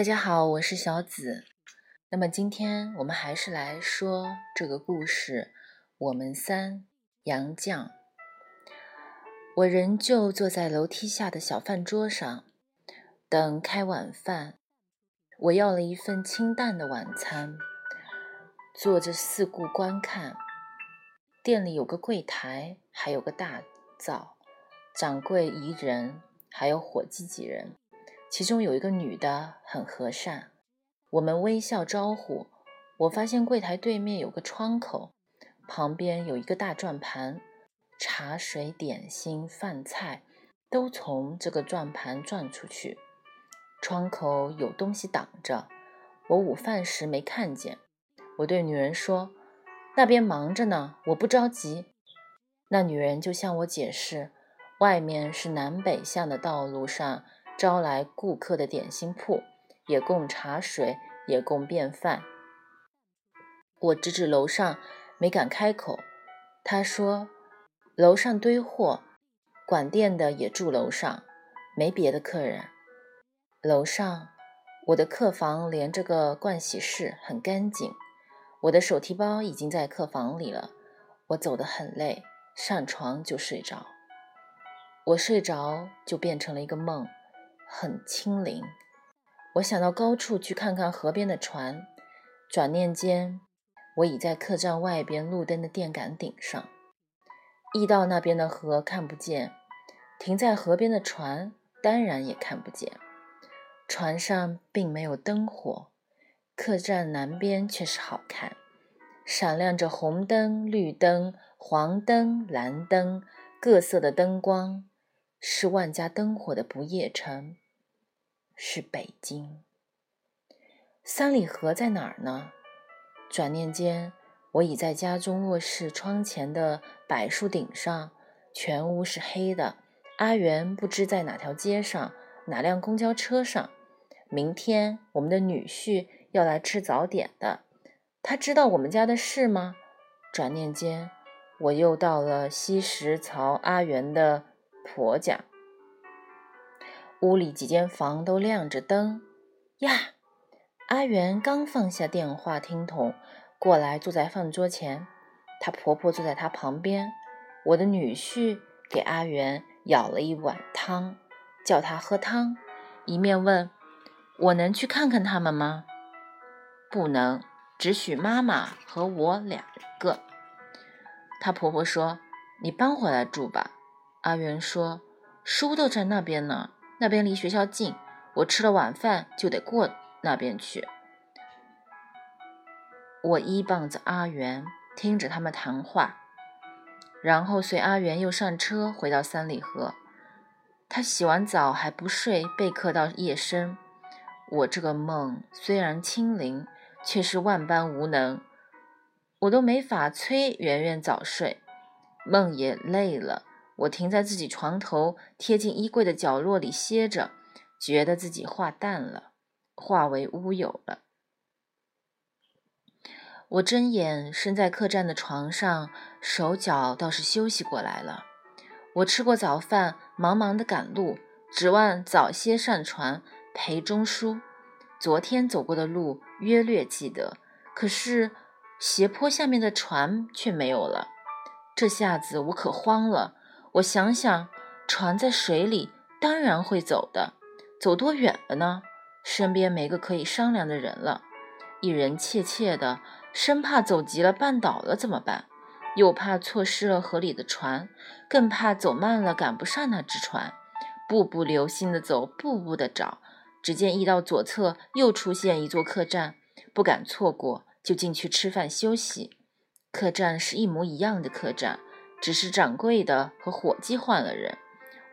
大家好，我是小紫。那么今天我们还是来说这个故事。我们三杨绛，我仍旧坐在楼梯下的小饭桌上，等开晚饭。我要了一份清淡的晚餐，坐着四顾观看。店里有个柜台，还有个大灶，掌柜一人，还有伙计几人。其中有一个女的很和善，我们微笑招呼。我发现柜台对面有个窗口，旁边有一个大转盘，茶水、点心、饭菜都从这个转盘转出去。窗口有东西挡着，我午饭时没看见。我对女人说：“那边忙着呢，我不着急。”那女人就向我解释：“外面是南北向的道路上。”招来顾客的点心铺，也供茶水，也供便饭。我指指楼上，没敢开口。他说：“楼上堆货，管店的也住楼上，没别的客人。楼上，我的客房连着个盥洗室，很干净。我的手提包已经在客房里了。我走得很累，上床就睡着。我睡着就变成了一个梦。”很清灵，我想到高处去看看河边的船。转念间，我已在客栈外边路灯的电杆顶上。驿道那边的河看不见，停在河边的船当然也看不见。船上并没有灯火，客栈南边却是好看，闪亮着红灯、绿灯、黄灯、蓝灯，各色的灯光，是万家灯火的不夜城。是北京。三里河在哪儿呢？转念间，我已在家中卧室窗前的柏树顶上，全屋是黑的。阿元不知在哪条街上，哪辆公交车上。明天我们的女婿要来吃早点的，他知道我们家的事吗？转念间，我又到了西石槽阿元的婆家。屋里几间房都亮着灯呀！阿元刚放下电话听筒，过来坐在饭桌前。她婆婆坐在她旁边。我的女婿给阿元舀了一碗汤，叫他喝汤，一面问：“我能去看看他们吗？”“不能，只许妈妈和我两个。”她婆婆说：“你搬回来住吧。”阿元说：“书都在那边呢。”那边离学校近，我吃了晚饭就得过那边去。我依傍着阿元，听着他们谈话，然后随阿元又上车回到三里河。他洗完澡还不睡，备课到夜深。我这个梦虽然清灵，却是万般无能，我都没法催圆圆早睡，梦也累了。我停在自己床头，贴近衣柜的角落里歇着，觉得自己化淡了，化为乌有了。我睁眼，身在客栈的床上，手脚倒是休息过来了。我吃过早饭，忙忙的赶路，指望早些上船陪钟书。昨天走过的路约略记得，可是斜坡下面的船却没有了。这下子我可慌了。我想想，船在水里，当然会走的。走多远了呢？身边没个可以商量的人了，一人怯怯的，生怕走急了绊倒了怎么办？又怕错失了河里的船，更怕走慢了赶不上那只船。步步留心的走，步步的找。只见驿道左侧又出现一座客栈，不敢错过，就进去吃饭休息。客栈是一模一样的客栈。只是掌柜的和伙计换了人，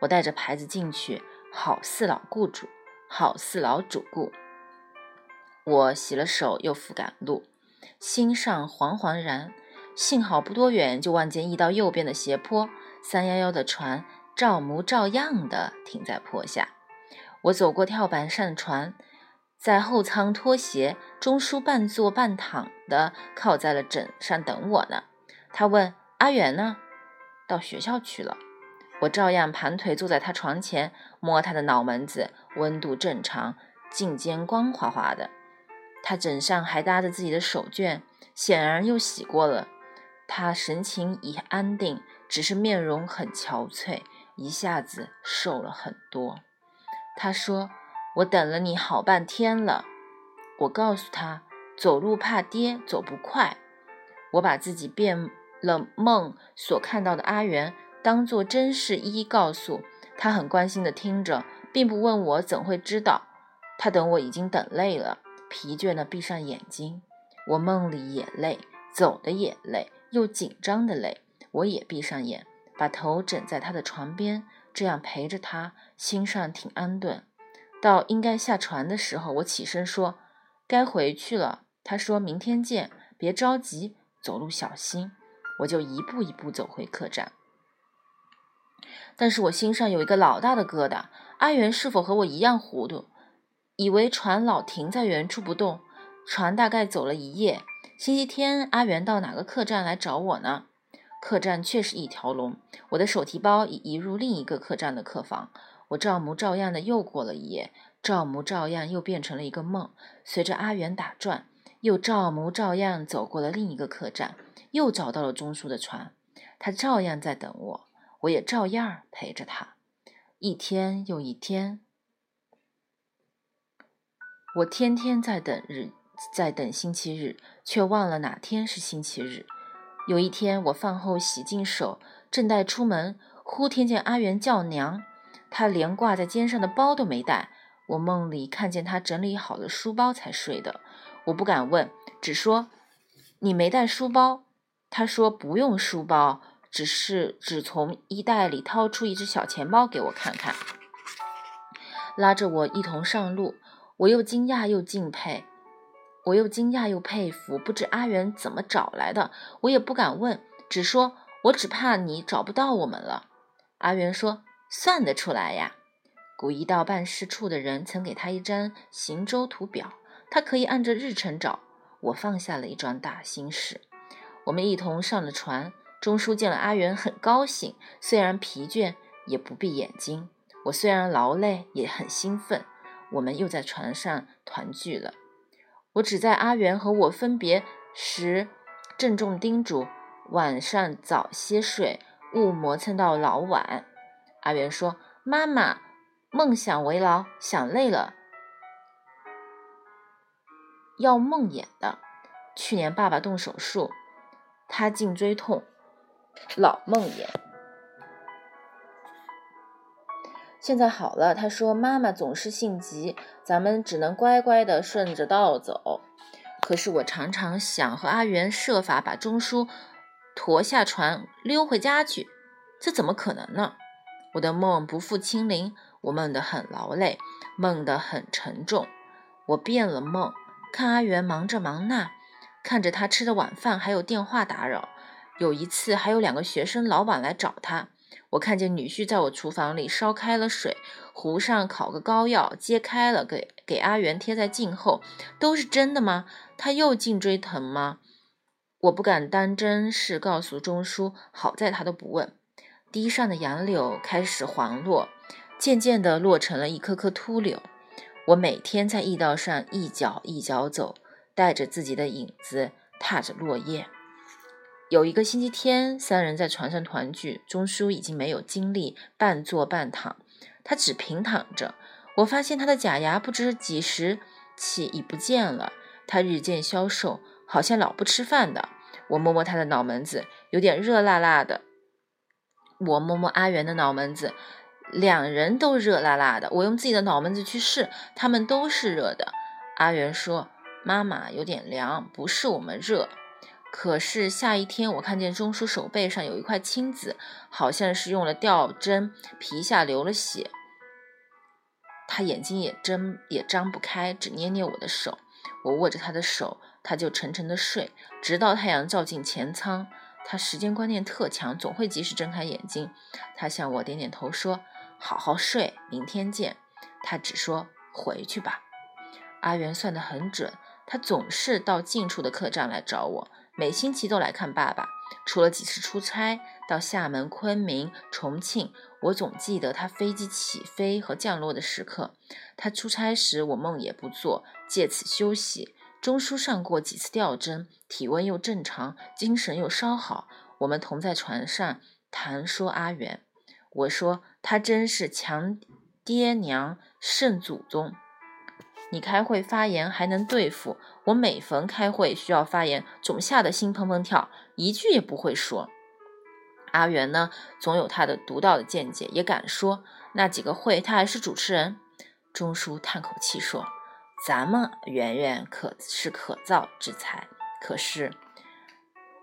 我带着牌子进去，好似老雇主，好似老主顾。我洗了手，又复赶路，心上惶惶然。幸好不多远，就望见一道右边的斜坡，三幺幺的船照模照样的停在坡下。我走过跳板上船，在后舱脱鞋，钟叔半坐半躺的靠在了枕上等我呢。他问：“阿元呢？”到学校去了，我照样盘腿坐在他床前，摸他的脑门子，温度正常，颈肩光滑滑的。他枕上还搭着自己的手绢，显然又洗过了。他神情已安定，只是面容很憔悴，一下子瘦了很多。他说：“我等了你好半天了。”我告诉他：“走路怕跌，走不快。”我把自己变了梦所看到的阿元当作真事一一告诉他，很关心的听着，并不问我怎会知道。他等我已经等累了。疲倦的闭上眼睛，我梦里也累，走的也累，又紧张的累。我也闭上眼，把头枕在他的床边，这样陪着他，心上挺安顿。到应该下船的时候，我起身说：“该回去了。”他说明天见，别着急，走路小心。我就一步一步走回客栈，但是我心上有一个老大的疙瘩：阿元是否和我一样糊涂？以为船老停在原处不动，船大概走了一夜。星期天，阿元到哪个客栈来找我呢？客栈却是一条龙。我的手提包已移入另一个客栈的客房。我照模照样的又过了一夜，照模照样又变成了一个梦。随着阿元打转，又照模照样走过了另一个客栈，又找到了钟叔的船。他照样在等我，我也照样陪着他。一天又一天。我天天在等日，在等星期日，却忘了哪天是星期日。有一天，我饭后洗净手，正待出门，忽听见阿元叫娘。他连挂在肩上的包都没带。我梦里看见他整理好了书包才睡的。我不敢问，只说你没带书包。他说不用书包，只是只从衣袋里掏出一只小钱包给我看看，拉着我一同上路。我又惊讶又敬佩，我又惊讶又佩服，不知阿元怎么找来的，我也不敢问，只说我只怕你找不到我们了。阿元说：“算得出来呀，古一道办事处的人曾给他一张行舟图表，他可以按着日程找。”我放下了一桩大心事。我们一同上了船，钟叔见了阿元很高兴，虽然疲倦也不闭眼睛。我虽然劳累也很兴奋。我们又在船上团聚了。我只在阿元和我分别时，郑重叮嘱晚上早些睡，勿磨蹭到老晚。阿元说：“妈妈，梦想为劳，想累了要梦魇的。去年爸爸动手术，他颈椎痛，老梦魇。”现在好了，他说：“妈妈总是性急，咱们只能乖乖的顺着道走。”可是我常常想和阿元设法把钟叔驮下船溜回家去，这怎么可能呢？我的梦不复清灵，我梦得很劳累，梦得很沉重。我变了梦，看阿元忙这忙那，看着他吃的晚饭，还有电话打扰。有一次，还有两个学生老板来找他。我看见女婿在我厨房里烧开了水，壶上烤个膏药，揭开了给给阿元贴在颈后，都是真的吗？他又颈椎疼吗？我不敢当真是告诉钟叔，好在他都不问。堤上的杨柳开始黄落，渐渐地落成了一棵棵秃柳。我每天在驿道上一脚一脚走，带着自己的影子，踏着落叶。有一个星期天，三人在船上团聚。钟叔已经没有精力半坐半躺，他只平躺着。我发现他的假牙不知几时起已不见了，他日渐消瘦，好像老不吃饭的。我摸摸他的脑门子，有点热辣辣的。我摸摸阿元的脑门子，两人都热辣辣的。我用自己的脑门子去试，他们都是热的。阿元说：“妈妈有点凉，不是我们热。”可是下一天，我看见钟叔手背上有一块青紫，好像是用了吊针，皮下流了血。他眼睛也睁也张不开，只捏捏我的手。我握着他的手，他就沉沉的睡，直到太阳照进前舱。他时间观念特强，总会及时睁开眼睛。他向我点点头，说：“好好睡，明天见。”他只说：“回去吧。”阿元算得很准，他总是到近处的客栈来找我。每星期都来看爸爸，除了几次出差，到厦门、昆明、重庆，我总记得他飞机起飞和降落的时刻。他出差时，我梦也不做，借此休息。钟书上过几次吊针，体温又正常，精神又稍好。我们同在船上谈说阿元，我说他真是强爹娘圣祖宗。你开会发言还能对付我，每逢开会需要发言，总吓得心砰砰跳，一句也不会说。阿元呢，总有他的独到的见解，也敢说。那几个会，他还是主持人。钟叔叹口气说：“咱们圆圆可是可造之才，可是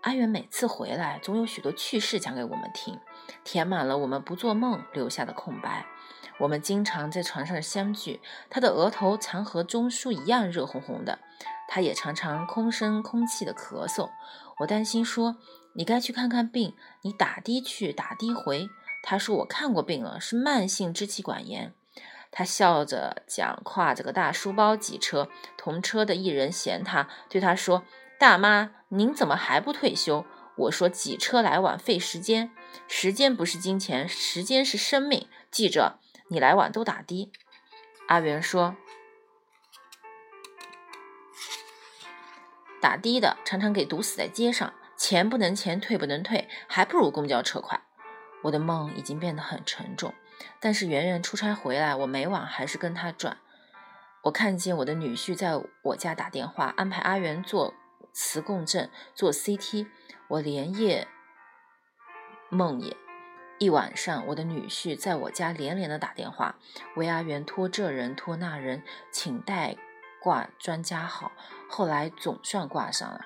阿元每次回来，总有许多趣事讲给我们听，填满了我们不做梦留下的空白。”我们经常在床上相聚，他的额头常和钟叔一样热烘烘的，他也常常空声空气的咳嗽。我担心说：“你该去看看病，你打的去，打的回。”他说：“我看过病了，是慢性支气管炎。”他笑着讲，挎着个大书包挤车，同车的一人嫌他，对他说：“大妈，您怎么还不退休？”我说：“挤车来晚费时间，时间不是金钱，时间是生命，记着。”你来晚都打的，阿元说：“打的的常常给堵死在街上，钱不能钱，退不能退，还不如公交车快。”我的梦已经变得很沉重，但是圆圆出差回来，我每晚还是跟他转。我看见我的女婿在我家打电话，安排阿元做磁共振、做 CT，我连夜梦魇。一晚上，我的女婿在我家连连的打电话，为阿元托这人托那人，请代挂专家号。后来总算挂上了。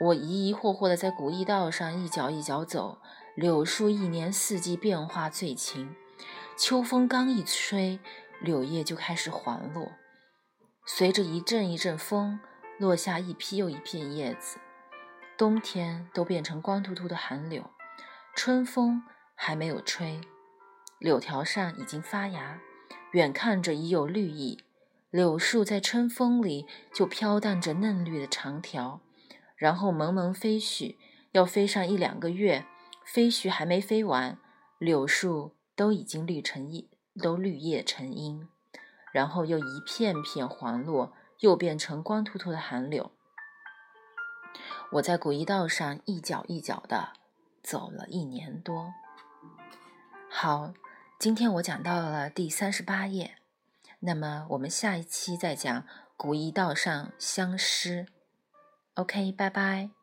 我疑疑惑惑的在古驿道上一脚一脚走。柳树一年四季变化最勤，秋风刚一吹，柳叶就开始黄落。随着一阵一阵风，落下一批又一片叶子。冬天都变成光秃秃的寒柳，春风。还没有吹，柳条上已经发芽，远看着已有绿意。柳树在春风里就飘荡着嫩绿的长条，然后蒙蒙飞絮，要飞上一两个月，飞絮还没飞完，柳树都已经绿成一，都绿叶成荫，然后又一片片黄落，又变成光秃秃的寒柳。我在古驿道上一脚一脚的走了一年多。好，今天我讲到了第三十八页，那么我们下一期再讲《古驿道上相思》。OK，拜拜。